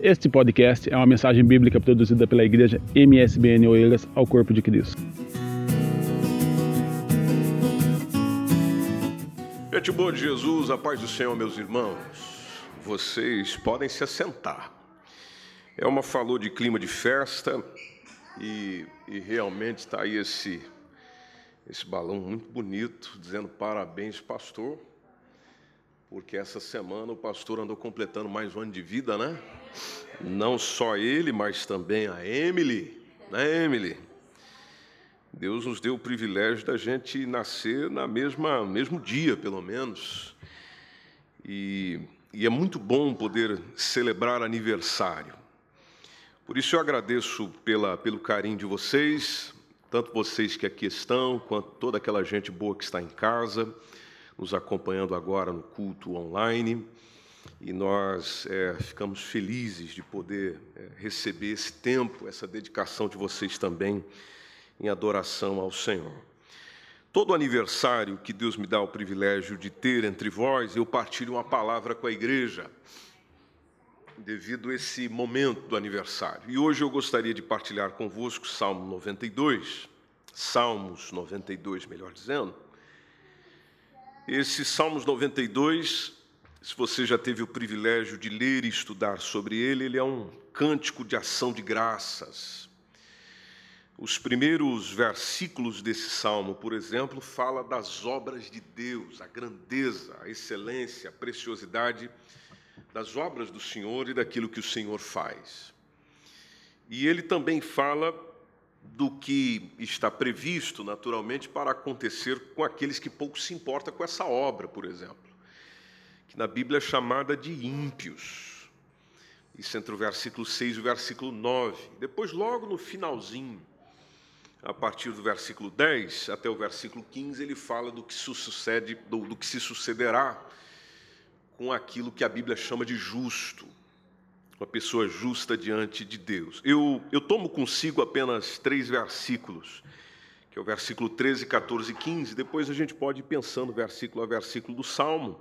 Este podcast é uma mensagem bíblica produzida pela igreja MSBN Oeiras ao Corpo de Cristo. Gente boa de Jesus, a paz do Senhor, meus irmãos. Vocês podem se assentar. É uma falou de clima de festa e, e realmente está aí esse, esse balão muito bonito, dizendo parabéns, pastor, porque essa semana o pastor andou completando mais um ano de vida, né? Não só ele, mas também a Emily, né, Emily? Deus nos deu o privilégio da gente nascer na mesma mesmo dia, pelo menos. E, e é muito bom poder celebrar aniversário. Por isso eu agradeço pela, pelo carinho de vocês, tanto vocês que aqui estão, quanto toda aquela gente boa que está em casa, nos acompanhando agora no culto online e nós é, ficamos felizes de poder é, receber esse tempo, essa dedicação de vocês também em adoração ao Senhor. Todo aniversário que Deus me dá o privilégio de ter entre vós, eu partilho uma palavra com a igreja, devido a esse momento do aniversário. E hoje eu gostaria de partilhar convosco Salmo 92, Salmos 92, melhor dizendo. Esse Salmos 92 se você já teve o privilégio de ler e estudar sobre ele, ele é um cântico de ação de graças. Os primeiros versículos desse salmo, por exemplo, fala das obras de Deus, a grandeza, a excelência, a preciosidade das obras do Senhor e daquilo que o Senhor faz. E ele também fala do que está previsto, naturalmente, para acontecer com aqueles que pouco se importam com essa obra, por exemplo que na Bíblia é chamada de ímpios. Isso entre o versículo 6 e o versículo 9. Depois, logo no finalzinho, a partir do versículo 10 até o versículo 15, ele fala do que sucede, do, do que se sucederá com aquilo que a Bíblia chama de justo, uma pessoa justa diante de Deus. Eu, eu tomo consigo apenas três versículos, que é o versículo 13, 14 e 15, depois a gente pode ir pensando versículo a versículo do Salmo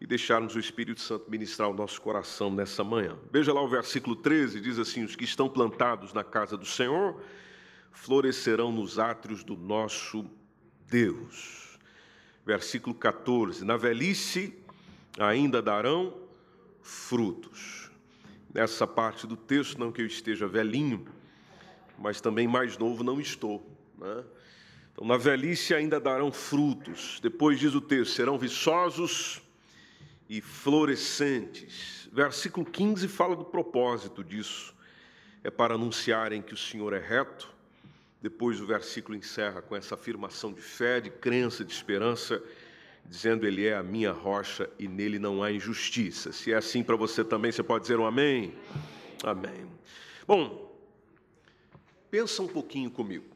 e deixarmos o Espírito Santo ministrar o nosso coração nessa manhã. Veja lá o versículo 13, diz assim: Os que estão plantados na casa do Senhor florescerão nos átrios do nosso Deus. Versículo 14: Na velhice ainda darão frutos. Nessa parte do texto, não que eu esteja velhinho, mas também mais novo não estou. Né? Então, na velhice ainda darão frutos. Depois diz o texto: serão viçosos e florescentes. Versículo 15 fala do propósito disso. É para anunciarem que o Senhor é reto. Depois o versículo encerra com essa afirmação de fé, de crença, de esperança, dizendo: Ele é a minha rocha e nele não há injustiça. Se é assim para você também, você pode dizer um amém? Amém. Bom, pensa um pouquinho comigo.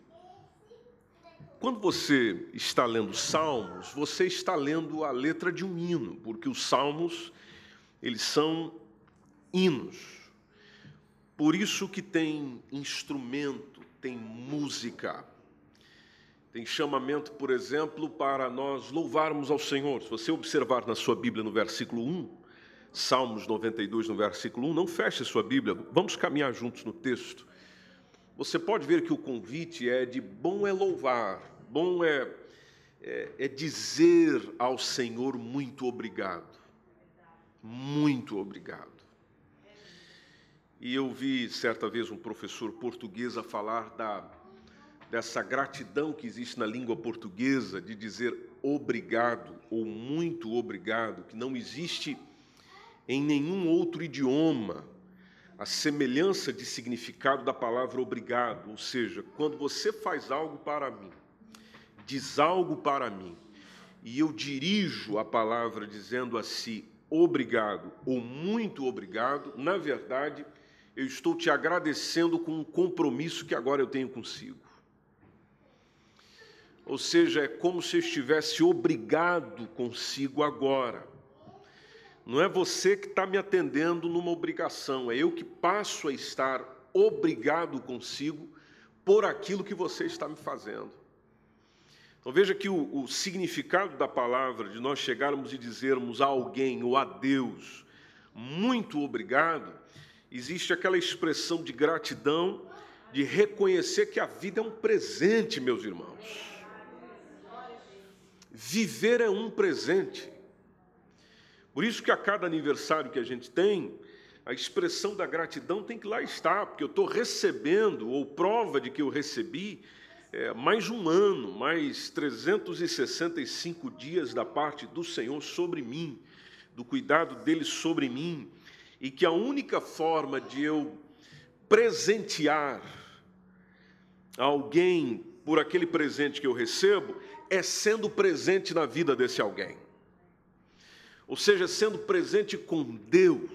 Quando você está lendo Salmos, você está lendo a letra de um hino, porque os Salmos, eles são hinos. Por isso que tem instrumento, tem música. Tem chamamento, por exemplo, para nós louvarmos ao Senhor. Se você observar na sua Bíblia no versículo 1, Salmos 92, no versículo 1, não feche a sua Bíblia, vamos caminhar juntos no texto você pode ver que o convite é de bom é louvar, bom é, é, é dizer ao Senhor muito obrigado. Muito obrigado. E eu vi certa vez um professor português a falar da, dessa gratidão que existe na língua portuguesa de dizer obrigado ou muito obrigado, que não existe em nenhum outro idioma a semelhança de significado da palavra obrigado, ou seja, quando você faz algo para mim, diz algo para mim, e eu dirijo a palavra dizendo assim, obrigado ou muito obrigado, na verdade, eu estou te agradecendo com um compromisso que agora eu tenho consigo. Ou seja, é como se eu estivesse obrigado consigo agora. Não é você que está me atendendo numa obrigação, é eu que passo a estar obrigado consigo por aquilo que você está me fazendo. Então veja que o, o significado da palavra, de nós chegarmos e dizermos a alguém ou a Deus, muito obrigado, existe aquela expressão de gratidão, de reconhecer que a vida é um presente, meus irmãos. Viver é um presente. Por isso que a cada aniversário que a gente tem, a expressão da gratidão tem que lá estar, porque eu estou recebendo, ou prova de que eu recebi, é, mais um ano, mais 365 dias da parte do Senhor sobre mim, do cuidado dele sobre mim, e que a única forma de eu presentear alguém por aquele presente que eu recebo é sendo presente na vida desse alguém. Ou seja, sendo presente com Deus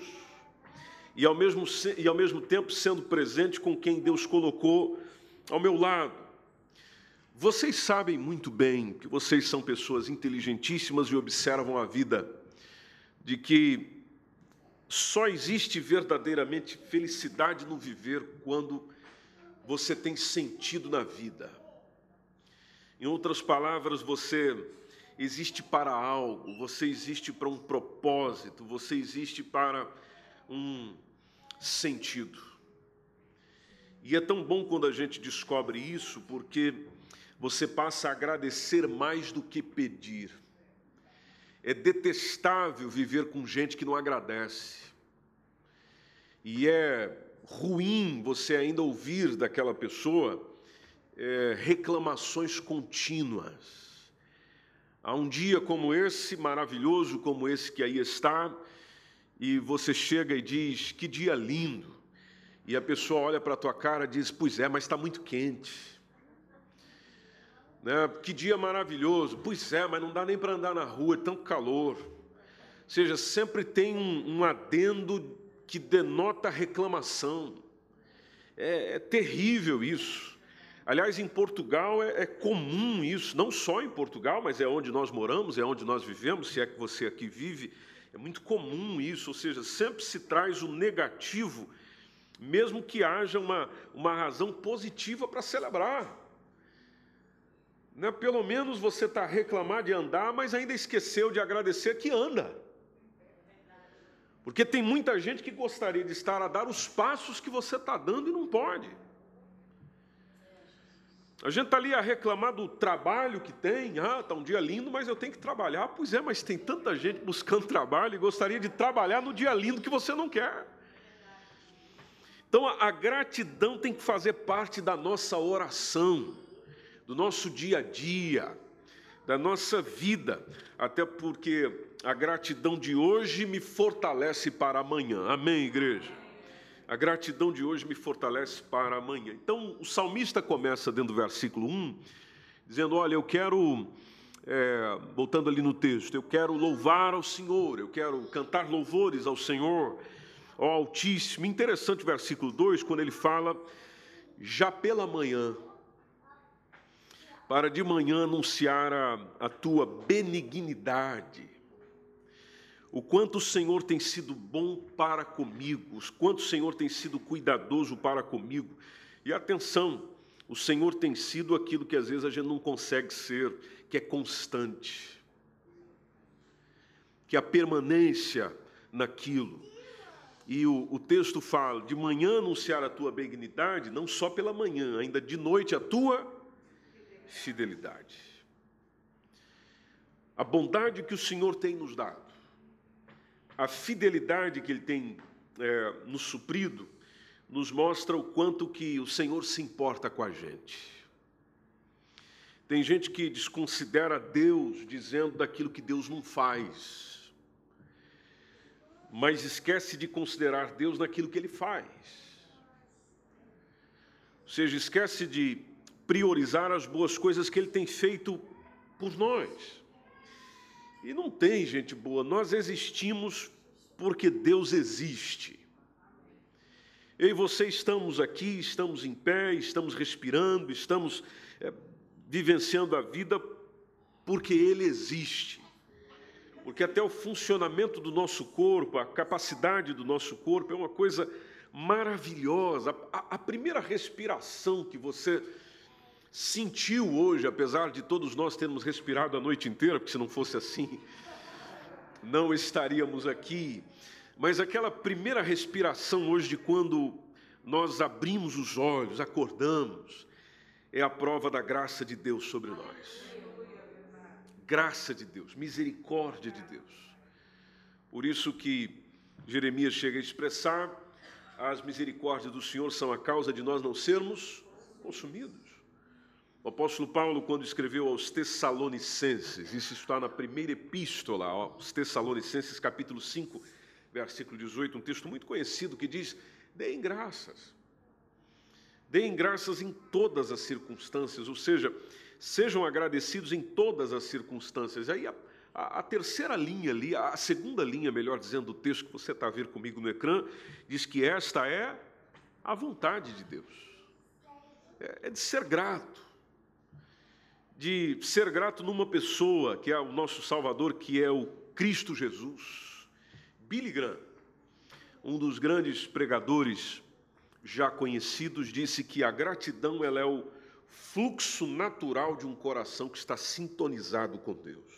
e ao mesmo, e ao mesmo tempo sendo presente com quem Deus colocou ao meu lado. Vocês sabem muito bem que vocês são pessoas inteligentíssimas e observam a vida, de que só existe verdadeiramente felicidade no viver quando você tem sentido na vida. Em outras palavras, você existe para algo, você existe para um propósito, você existe para um sentido. E é tão bom quando a gente descobre isso, porque você passa a agradecer mais do que pedir. É detestável viver com gente que não agradece. E é ruim você ainda ouvir daquela pessoa é, reclamações contínuas. Há um dia como esse, maravilhoso como esse que aí está, e você chega e diz: Que dia lindo. E a pessoa olha para a tua cara e diz: Pois é, mas está muito quente. Né? Que dia maravilhoso. Pois é, mas não dá nem para andar na rua, é tão calor. Ou seja, sempre tem um, um adendo que denota reclamação. É, é terrível isso. Aliás, em Portugal é, é, comum isso, não só em Portugal, mas é onde nós moramos, é onde nós vivemos, se é que você aqui vive, é muito comum isso, ou seja, sempre se traz o negativo, mesmo que haja uma, uma razão positiva para celebrar. Né? Pelo menos você está reclamar de andar, mas ainda esqueceu de agradecer que anda. Porque tem muita gente que gostaria de estar a dar os passos que você está dando e não pode. A gente está ali a reclamar do trabalho que tem, ah, está um dia lindo, mas eu tenho que trabalhar. Pois é, mas tem tanta gente buscando trabalho e gostaria de trabalhar no dia lindo que você não quer. Então a, a gratidão tem que fazer parte da nossa oração, do nosso dia a dia, da nossa vida, até porque a gratidão de hoje me fortalece para amanhã. Amém, igreja? A gratidão de hoje me fortalece para amanhã. Então, o salmista começa dentro do versículo 1, dizendo: Olha, eu quero, é, voltando ali no texto, eu quero louvar ao Senhor, eu quero cantar louvores ao Senhor, ao Altíssimo. Interessante o versículo 2, quando ele fala: Já pela manhã, para de manhã anunciar a, a tua benignidade o quanto o Senhor tem sido bom para comigo, o quanto o Senhor tem sido cuidadoso para comigo. E atenção, o Senhor tem sido aquilo que às vezes a gente não consegue ser, que é constante, que é a permanência naquilo. E o, o texto fala: de manhã anunciar a tua benignidade, não só pela manhã, ainda de noite a tua fidelidade. A bondade que o Senhor tem nos dado a fidelidade que Ele tem é, nos suprido nos mostra o quanto que o Senhor se importa com a gente. Tem gente que desconsidera Deus dizendo daquilo que Deus não faz, mas esquece de considerar Deus naquilo que Ele faz. Ou seja, esquece de priorizar as boas coisas que Ele tem feito por nós. E não tem gente boa, nós existimos porque Deus existe. Eu e você estamos aqui, estamos em pé, estamos respirando, estamos é, vivenciando a vida porque Ele existe. Porque até o funcionamento do nosso corpo, a capacidade do nosso corpo é uma coisa maravilhosa. A, a primeira respiração que você sentiu hoje, apesar de todos nós termos respirado a noite inteira, porque se não fosse assim, não estaríamos aqui. Mas aquela primeira respiração hoje de quando nós abrimos os olhos, acordamos, é a prova da graça de Deus sobre nós. Graça de Deus, misericórdia de Deus. Por isso que Jeremias chega a expressar: as misericórdias do Senhor são a causa de nós não sermos consumidos. O apóstolo Paulo, quando escreveu aos Tessalonicenses, isso está na primeira epístola aos Tessalonicenses, capítulo 5, versículo 18, um texto muito conhecido que diz: Deem graças. Deem graças em todas as circunstâncias, ou seja, sejam agradecidos em todas as circunstâncias. Aí a, a, a terceira linha ali, a segunda linha, melhor dizendo, do texto que você está a ver comigo no ecrã, diz que esta é a vontade de Deus. É, é de ser grato. De ser grato numa pessoa que é o nosso Salvador, que é o Cristo Jesus. Billy Graham, um dos grandes pregadores já conhecidos, disse que a gratidão ela é o fluxo natural de um coração que está sintonizado com Deus.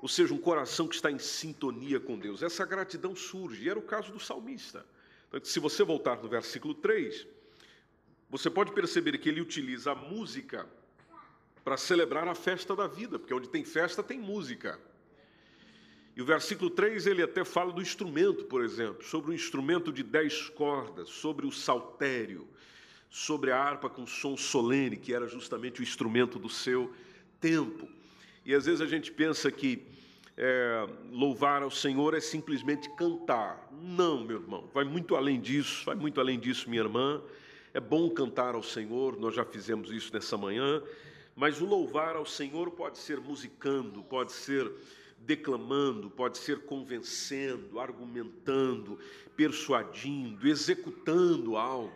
Ou seja, um coração que está em sintonia com Deus. Essa gratidão surge, e era o caso do salmista. Então, se você voltar no versículo 3, você pode perceber que ele utiliza a música para celebrar a festa da vida, porque onde tem festa tem música. E o versículo 3 ele até fala do instrumento, por exemplo, sobre o instrumento de dez cordas, sobre o saltério, sobre a harpa com som solene, que era justamente o instrumento do seu tempo. E às vezes a gente pensa que é, louvar ao Senhor é simplesmente cantar. Não, meu irmão, vai muito além disso, vai muito além disso, minha irmã. É bom cantar ao Senhor, nós já fizemos isso nessa manhã, mas o louvar ao Senhor pode ser musicando, pode ser declamando, pode ser convencendo, argumentando, persuadindo, executando algo.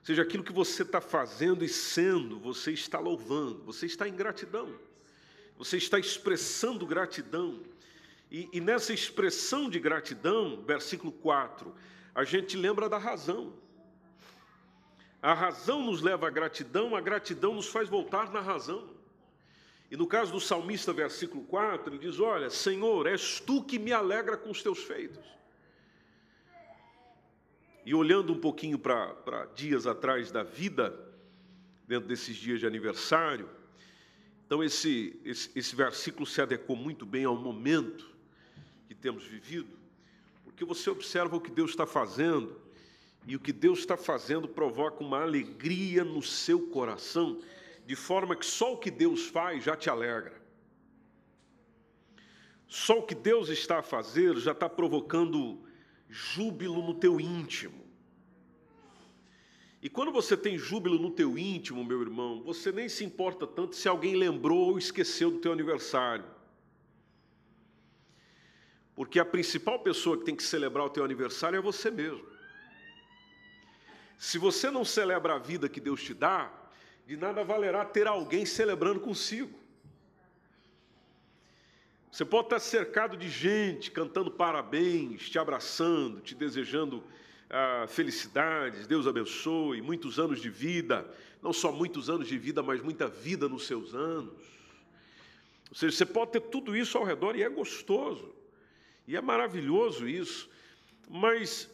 Ou seja, aquilo que você está fazendo e sendo, você está louvando, você está em gratidão, você está expressando gratidão. E, e nessa expressão de gratidão, versículo 4, a gente lembra da razão. A razão nos leva à gratidão, a gratidão nos faz voltar na razão. E no caso do salmista, versículo 4, ele diz: Olha, Senhor, és tu que me alegra com os teus feitos. E olhando um pouquinho para dias atrás da vida, dentro desses dias de aniversário, então esse, esse, esse versículo se adequou muito bem ao momento que temos vivido, porque você observa o que Deus está fazendo, e o que Deus está fazendo provoca uma alegria no seu coração, de forma que só o que Deus faz já te alegra. Só o que Deus está a fazer já está provocando júbilo no teu íntimo. E quando você tem júbilo no teu íntimo, meu irmão, você nem se importa tanto se alguém lembrou ou esqueceu do teu aniversário. Porque a principal pessoa que tem que celebrar o teu aniversário é você mesmo. Se você não celebra a vida que Deus te dá, de nada valerá ter alguém celebrando consigo. Você pode estar cercado de gente cantando parabéns, te abraçando, te desejando ah, felicidades, Deus abençoe, muitos anos de vida, não só muitos anos de vida, mas muita vida nos seus anos. Ou seja, você pode ter tudo isso ao redor e é gostoso, e é maravilhoso isso, mas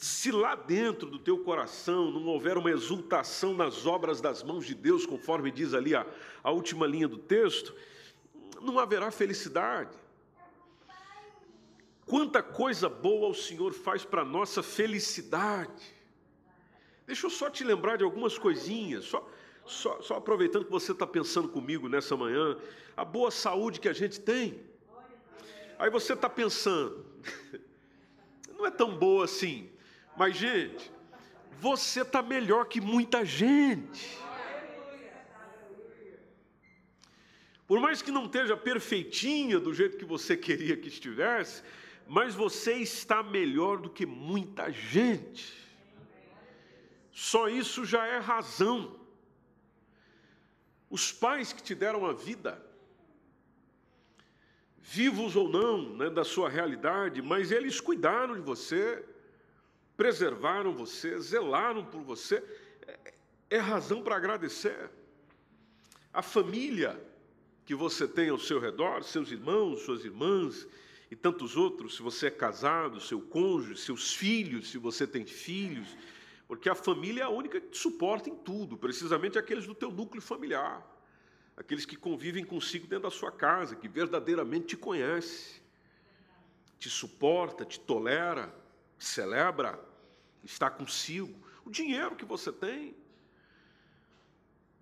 se lá dentro do teu coração não houver uma exultação nas obras das mãos de Deus, conforme diz ali a, a última linha do texto, não haverá felicidade. Quanta coisa boa o Senhor faz para a nossa felicidade. Deixa eu só te lembrar de algumas coisinhas, só, só, só aproveitando que você está pensando comigo nessa manhã, a boa saúde que a gente tem. Aí você está pensando, não é tão boa assim, mas gente, você está melhor que muita gente. Por mais que não esteja perfeitinha do jeito que você queria que estivesse, mas você está melhor do que muita gente. Só isso já é razão. Os pais que te deram a vida, vivos ou não, né, da sua realidade, mas eles cuidaram de você, preservaram você, zelaram por você, é, é razão para agradecer. A família que você tem ao seu redor, seus irmãos, suas irmãs e tantos outros, se você é casado, seu cônjuge, seus filhos, se você tem filhos, porque a família é a única que te suporta em tudo, precisamente aqueles do teu núcleo familiar, aqueles que convivem consigo dentro da sua casa, que verdadeiramente te conhece, te suporta, te tolera, celebra, está consigo. O dinheiro que você tem,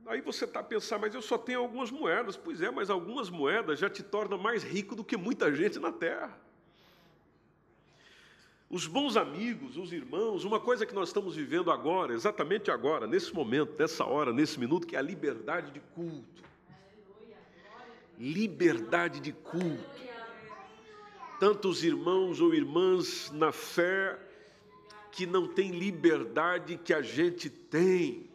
Aí você está a pensar, mas eu só tenho algumas moedas. Pois é, mas algumas moedas já te tornam mais rico do que muita gente na terra. Os bons amigos, os irmãos, uma coisa que nós estamos vivendo agora, exatamente agora, nesse momento, nessa hora, nesse minuto, que é a liberdade de culto. Liberdade de culto. Tantos irmãos ou irmãs na fé que não têm liberdade que a gente tem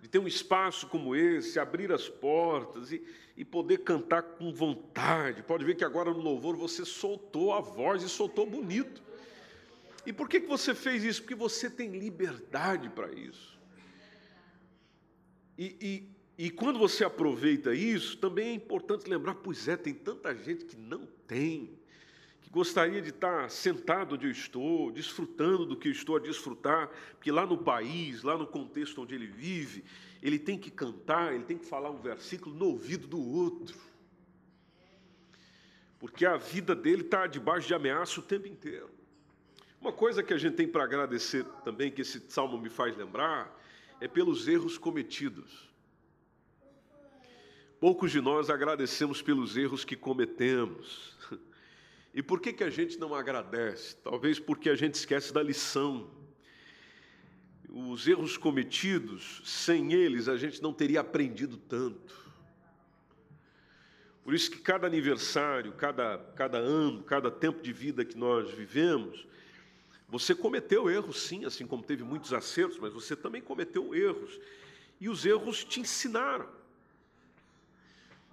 de ter um espaço como esse, abrir as portas e, e poder cantar com vontade. Pode ver que agora no louvor você soltou a voz e soltou bonito. E por que, que você fez isso? Porque você tem liberdade para isso. E, e, e quando você aproveita isso, também é importante lembrar: pois é, tem tanta gente que não tem gostaria de estar sentado onde eu estou, desfrutando do que eu estou a desfrutar, porque lá no país, lá no contexto onde ele vive, ele tem que cantar, ele tem que falar um versículo no ouvido do outro, porque a vida dele está debaixo de ameaça o tempo inteiro. Uma coisa que a gente tem para agradecer também, que esse salmo me faz lembrar, é pelos erros cometidos. Poucos de nós agradecemos pelos erros que cometemos. E por que, que a gente não agradece? Talvez porque a gente esquece da lição. Os erros cometidos, sem eles, a gente não teria aprendido tanto. Por isso que cada aniversário, cada, cada ano, cada tempo de vida que nós vivemos, você cometeu erros, sim, assim como teve muitos acertos, mas você também cometeu erros. E os erros te ensinaram.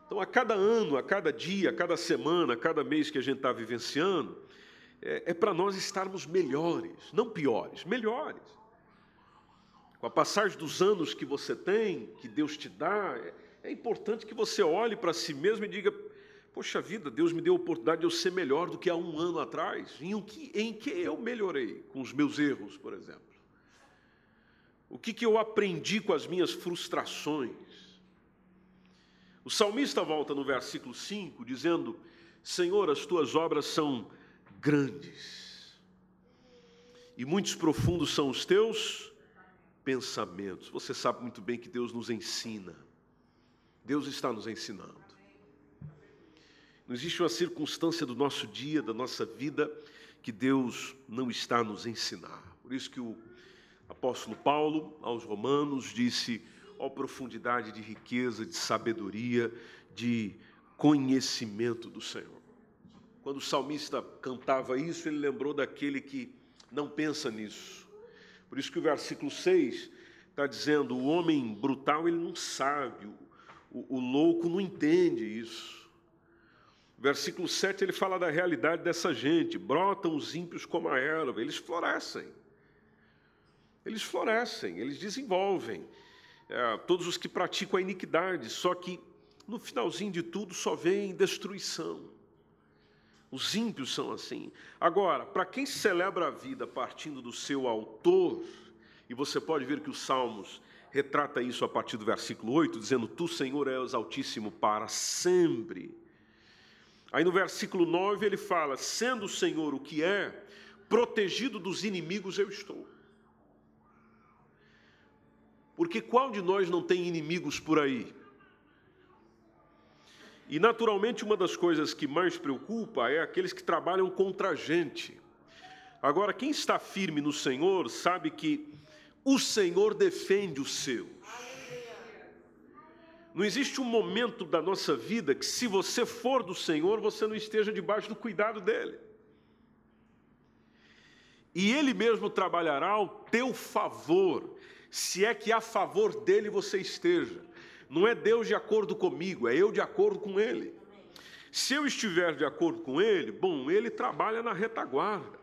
Então, a cada ano, a cada dia, a cada semana, a cada mês que a gente está vivenciando, é, é para nós estarmos melhores, não piores, melhores. Com a passagem dos anos que você tem, que Deus te dá, é, é importante que você olhe para si mesmo e diga: Poxa vida, Deus me deu a oportunidade de eu ser melhor do que há um ano atrás. Em que, em que eu melhorei com os meus erros, por exemplo? O que, que eu aprendi com as minhas frustrações? O salmista volta no versículo 5 dizendo: Senhor, as tuas obras são grandes, e muitos profundos são os teus pensamentos. Você sabe muito bem que Deus nos ensina, Deus está nos ensinando. Não existe uma circunstância do nosso dia, da nossa vida, que Deus não está nos ensinar. Por isso que o apóstolo Paulo aos Romanos disse: ó profundidade de riqueza, de sabedoria, de conhecimento do Senhor. Quando o salmista cantava isso, ele lembrou daquele que não pensa nisso. Por isso que o versículo 6 está dizendo: o homem brutal ele não sabe, o, o, louco não entende isso. Versículo 7 ele fala da realidade dessa gente: brotam os ímpios como a erva, eles florescem. Eles florescem, eles desenvolvem é, todos os que praticam a iniquidade, só que no finalzinho de tudo só vem destruição. Os ímpios são assim. Agora, para quem celebra a vida partindo do seu autor, e você pode ver que os Salmos retrata isso a partir do versículo 8, dizendo: Tu, Senhor, és altíssimo para sempre. Aí no versículo 9 ele fala: Sendo o Senhor o que é, protegido dos inimigos eu estou. Porque qual de nós não tem inimigos por aí? E naturalmente uma das coisas que mais preocupa é aqueles que trabalham contra a gente. Agora, quem está firme no Senhor sabe que o Senhor defende os seus. Não existe um momento da nossa vida que, se você for do Senhor, você não esteja debaixo do cuidado dEle. E Ele mesmo trabalhará ao teu favor se é que a favor dele você esteja. Não é Deus de acordo comigo, é eu de acordo com ele. Se eu estiver de acordo com ele, bom, ele trabalha na retaguarda.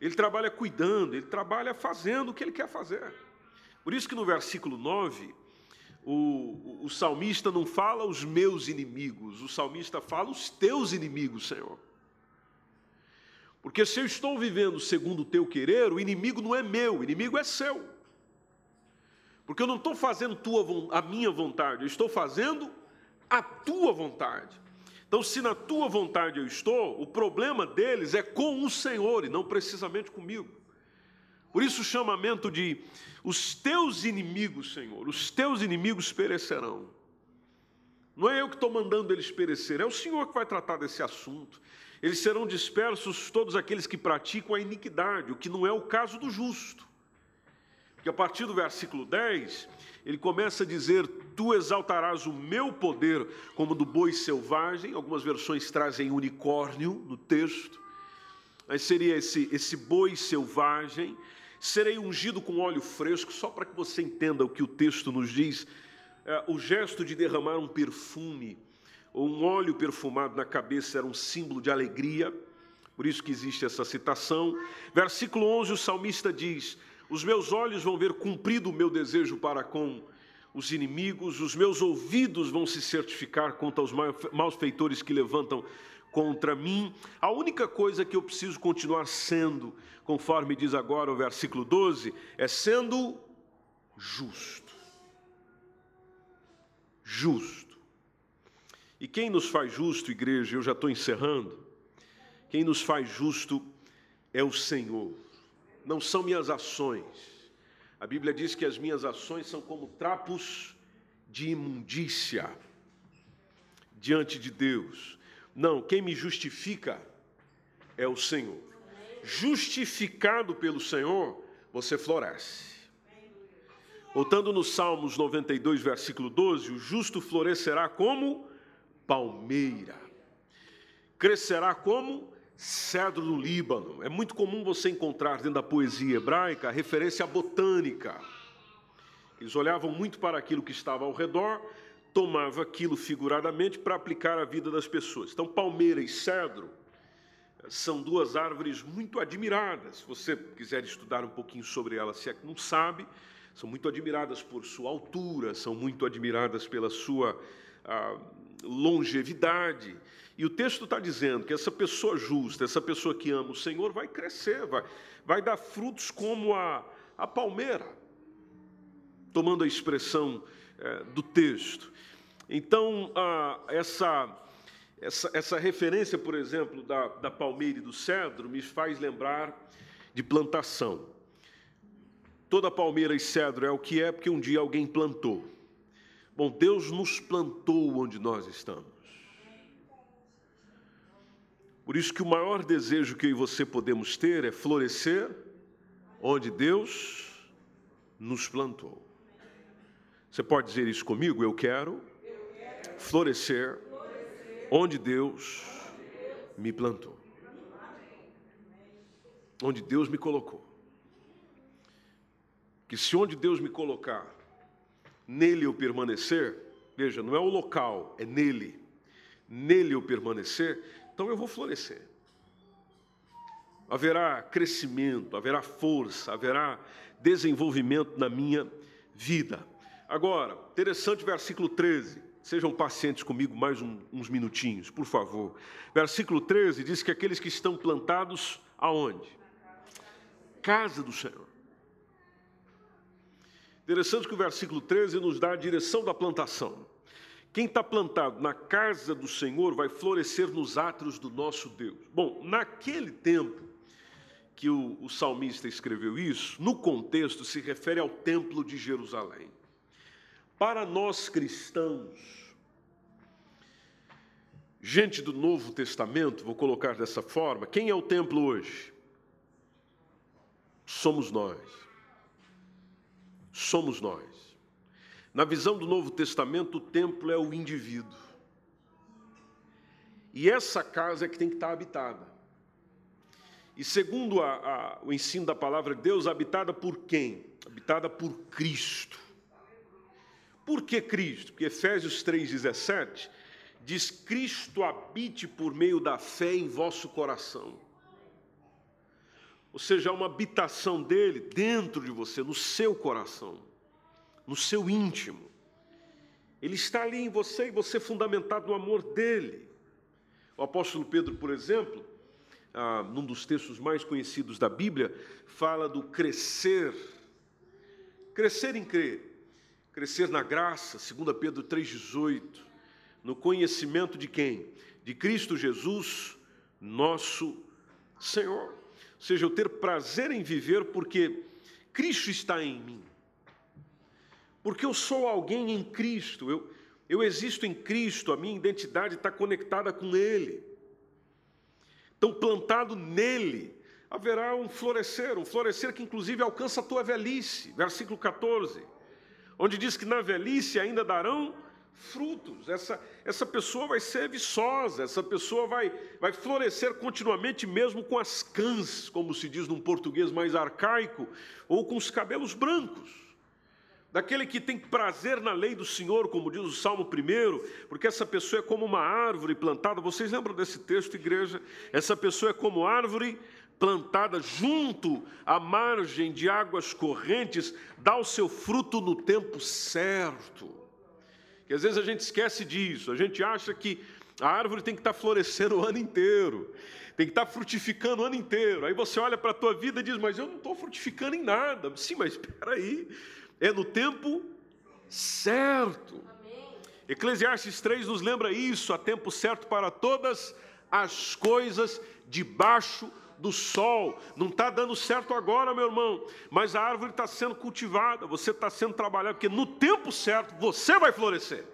Ele trabalha cuidando, ele trabalha fazendo o que ele quer fazer. Por isso que no versículo 9, o, o, salmista não fala os meus inimigos, o salmista fala os teus inimigos, Senhor. Porque se eu estou vivendo segundo o teu querer, o inimigo não é meu, o inimigo é seu. Porque eu não estou fazendo tua, a minha vontade, eu estou fazendo a tua vontade. Então, se na tua vontade eu estou, o problema deles é com o Senhor e não precisamente comigo. Por isso o chamamento de os teus inimigos, Senhor, os teus inimigos perecerão. Não é eu que estou mandando eles perecer, é o Senhor que vai tratar desse assunto. Eles serão dispersos todos aqueles que praticam a iniquidade, o que não é o caso do justo. Porque a partir do versículo 10, ele começa a dizer: Tu exaltarás o meu poder como do boi selvagem. Algumas versões trazem unicórnio no texto. Mas seria esse, esse boi selvagem. Serei ungido com óleo fresco, só para que você entenda o que o texto nos diz. É, o gesto de derramar um perfume ou um óleo perfumado na cabeça era um símbolo de alegria, por isso que existe essa citação. Versículo 11, o salmista diz: Os meus olhos vão ver cumprido o meu desejo para com os inimigos, os meus ouvidos vão se certificar contra os maus feitores que levantam contra mim. A única coisa que eu preciso continuar sendo, conforme diz agora o versículo 12, é sendo justo. Justo. E quem nos faz justo, igreja, eu já estou encerrando, quem nos faz justo é o Senhor, não são minhas ações. A Bíblia diz que as minhas ações são como trapos de imundícia diante de Deus. Não, quem me justifica é o Senhor. Justificado pelo Senhor, você floresce. Voltando no Salmos 92, versículo 12: o justo florescerá como palmeira. Crescerá como cedro do Líbano. É muito comum você encontrar dentro da poesia hebraica a referência à botânica. Eles olhavam muito para aquilo que estava ao redor, tomavam aquilo figuradamente para aplicar à vida das pessoas. Então, palmeira e cedro são duas árvores muito admiradas. Se você quiser estudar um pouquinho sobre elas, se é que não sabe, são muito admiradas por sua altura, são muito admiradas pela sua ah, longevidade. E o texto está dizendo que essa pessoa justa, essa pessoa que ama o Senhor, vai crescer, vai, vai dar frutos como a, a palmeira, tomando a expressão é, do texto. Então, ah, essa, essa, essa referência, por exemplo, da, da palmeira e do cedro, me faz lembrar de plantação. Toda palmeira e cedro é o que é porque um dia alguém plantou. Bom, Deus nos plantou onde nós estamos. Por isso que o maior desejo que eu e você podemos ter é florescer onde Deus nos plantou. Você pode dizer isso comigo? Eu quero florescer onde Deus me plantou. Onde Deus me colocou. Que se onde Deus me colocar nele eu permanecer, veja, não é o local, é nele. Nele eu permanecer, então eu vou florescer. Haverá crescimento, haverá força, haverá desenvolvimento na minha vida. Agora, interessante versículo 13. Sejam pacientes comigo mais um, uns minutinhos, por favor. Versículo 13 diz que aqueles que estão plantados aonde? Casa do Senhor. Interessante que o versículo 13 nos dá a direção da plantação. Quem está plantado na casa do Senhor vai florescer nos átrios do nosso Deus. Bom, naquele tempo que o, o salmista escreveu isso, no contexto se refere ao templo de Jerusalém. Para nós cristãos, gente do Novo Testamento, vou colocar dessa forma, quem é o templo hoje? Somos nós somos nós. Na visão do Novo Testamento, o templo é o indivíduo. E essa casa é que tem que estar habitada. E segundo a, a, o ensino da palavra de Deus, habitada por quem? Habitada por Cristo. Por que Cristo? Porque Efésios 3,17 diz: Cristo habite por meio da fé em vosso coração ou seja, há uma habitação dele dentro de você, no seu coração, no seu íntimo. Ele está ali em você e você é fundamentado no amor dele. O apóstolo Pedro, por exemplo, ah, num dos textos mais conhecidos da Bíblia, fala do crescer. Crescer em crer. Crescer na graça, 2 Pedro 3,18. No conhecimento de quem? De Cristo Jesus, nosso Senhor. Ou seja, eu ter prazer em viver porque Cristo está em mim. Porque eu sou alguém em Cristo, eu, eu existo em Cristo, a minha identidade está conectada com Ele. Então, plantado nele, haverá um florescer, um florescer que inclusive alcança a tua velhice. Versículo 14, onde diz que na velhice ainda darão frutos. Essa, essa pessoa vai ser viçosa, essa pessoa vai, vai florescer continuamente, mesmo com as cãs, como se diz num português mais arcaico, ou com os cabelos brancos daquele que tem prazer na lei do Senhor, como diz o Salmo 1, porque essa pessoa é como uma árvore plantada. Vocês lembram desse texto, igreja? Essa pessoa é como árvore plantada junto à margem de águas correntes, dá o seu fruto no tempo certo. E às vezes a gente esquece disso, a gente acha que a árvore tem que estar florescendo o ano inteiro, tem que estar frutificando o ano inteiro. Aí você olha para a tua vida e diz, mas eu não estou frutificando em nada. Sim, mas espera aí, é no tempo certo. Eclesiastes 3 nos lembra isso, há tempo certo para todas as coisas debaixo do sol. Não está dando certo agora, meu irmão, mas a árvore está sendo cultivada, você está sendo trabalhado, porque no tempo certo você vai florescer.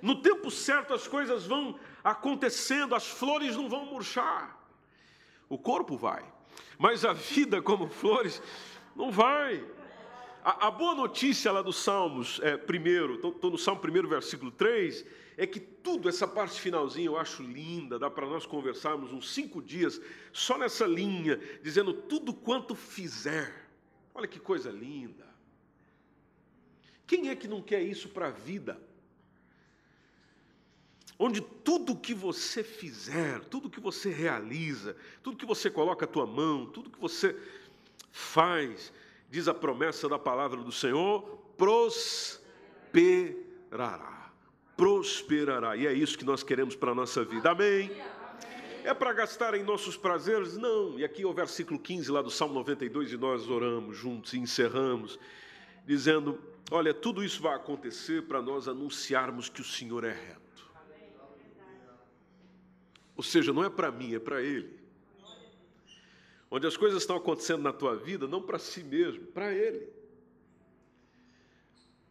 No tempo certo as coisas vão acontecendo, as flores não vão murchar. O corpo vai, mas a vida, como flores, não vai. A, a boa notícia lá dos Salmos, é, primeiro, estou no Salmo 1, versículo 3, é que tudo, essa parte finalzinha eu acho linda, dá para nós conversarmos uns cinco dias só nessa linha, dizendo tudo quanto fizer. Olha que coisa linda. Quem é que não quer isso para a vida? Onde tudo que você fizer, tudo que você realiza, tudo que você coloca a tua mão, tudo que você faz, diz a promessa da palavra do Senhor, prosperará. Prosperará. E é isso que nós queremos para a nossa vida. Amém. É para gastar em nossos prazeres? Não. E aqui é o versículo 15 lá do Salmo 92 e nós oramos juntos e encerramos, dizendo: Olha, tudo isso vai acontecer para nós anunciarmos que o Senhor é reto. Ou seja, não é para mim, é para Ele onde as coisas estão acontecendo na tua vida, não para si mesmo, para Ele.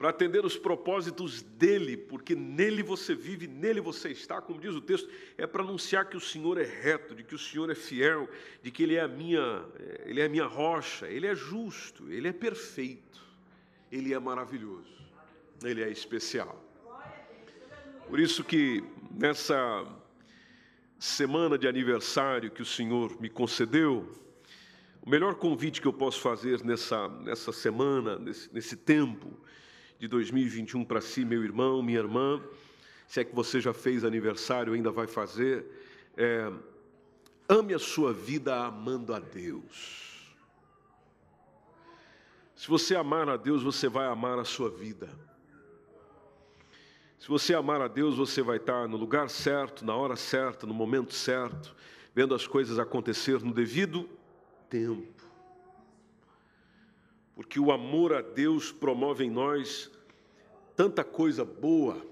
Para atender os propósitos dele, porque nele você vive, nele você está, como diz o texto, é para anunciar que o Senhor é reto, de que o Senhor é fiel, de que Ele é a minha, Ele é a minha rocha, Ele é justo, Ele é perfeito, Ele é maravilhoso, Ele é especial. Por isso que nessa semana de aniversário que o Senhor me concedeu, o melhor convite que eu posso fazer nessa, nessa semana, nesse, nesse tempo de 2021 para si, meu irmão, minha irmã, se é que você já fez aniversário, ainda vai fazer, é, ame a sua vida amando a Deus. Se você amar a Deus, você vai amar a sua vida. Se você amar a Deus, você vai estar no lugar certo, na hora certa, no momento certo, vendo as coisas acontecer no devido tempo. Porque o amor a Deus promove em nós tanta coisa boa,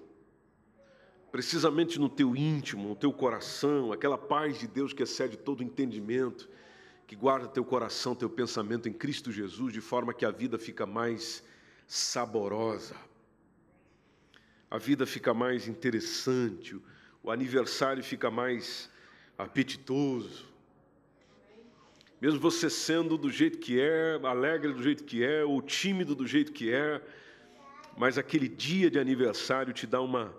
precisamente no teu íntimo, no teu coração, aquela paz de Deus que excede todo entendimento, que guarda teu coração, teu pensamento em Cristo Jesus, de forma que a vida fica mais saborosa, a vida fica mais interessante, o aniversário fica mais apetitoso. Mesmo você sendo do jeito que é, alegre do jeito que é, ou tímido do jeito que é, mas aquele dia de aniversário te dá uma,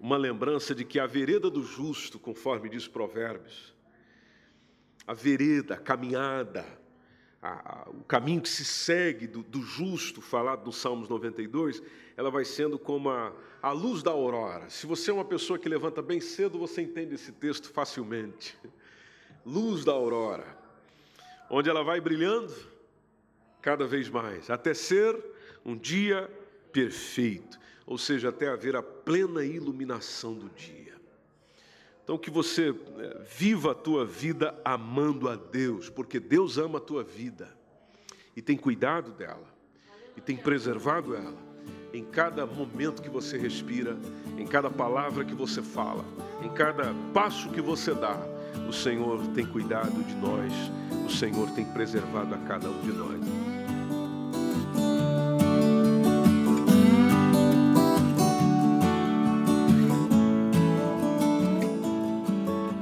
uma lembrança de que a vereda do justo, conforme diz Provérbios, a vereda, a caminhada, a, a, o caminho que se segue do, do, justo, falado no Salmos 92, ela vai sendo como a, a luz da aurora. Se você é uma pessoa que levanta bem cedo, você entende esse texto facilmente. Luz da aurora onde ela vai brilhando cada vez mais, até ser um dia perfeito, ou seja, até haver a plena iluminação do dia. Então, que você é, viva a tua vida amando a Deus, porque Deus ama a tua vida e tem cuidado dela, e tem preservado ela em cada momento que você respira, em cada palavra que você fala, em cada passo que você dá. O Senhor tem cuidado de nós, o Senhor tem preservado a cada um de nós.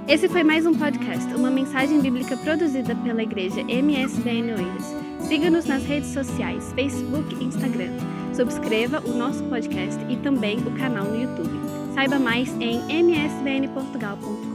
Esse foi mais um podcast, uma mensagem bíblica produzida pela igreja MSBN Oeiras. Siga-nos nas redes sociais, Facebook e Instagram. Subscreva o nosso podcast e também o canal no YouTube. Saiba mais em msbnportugal.com.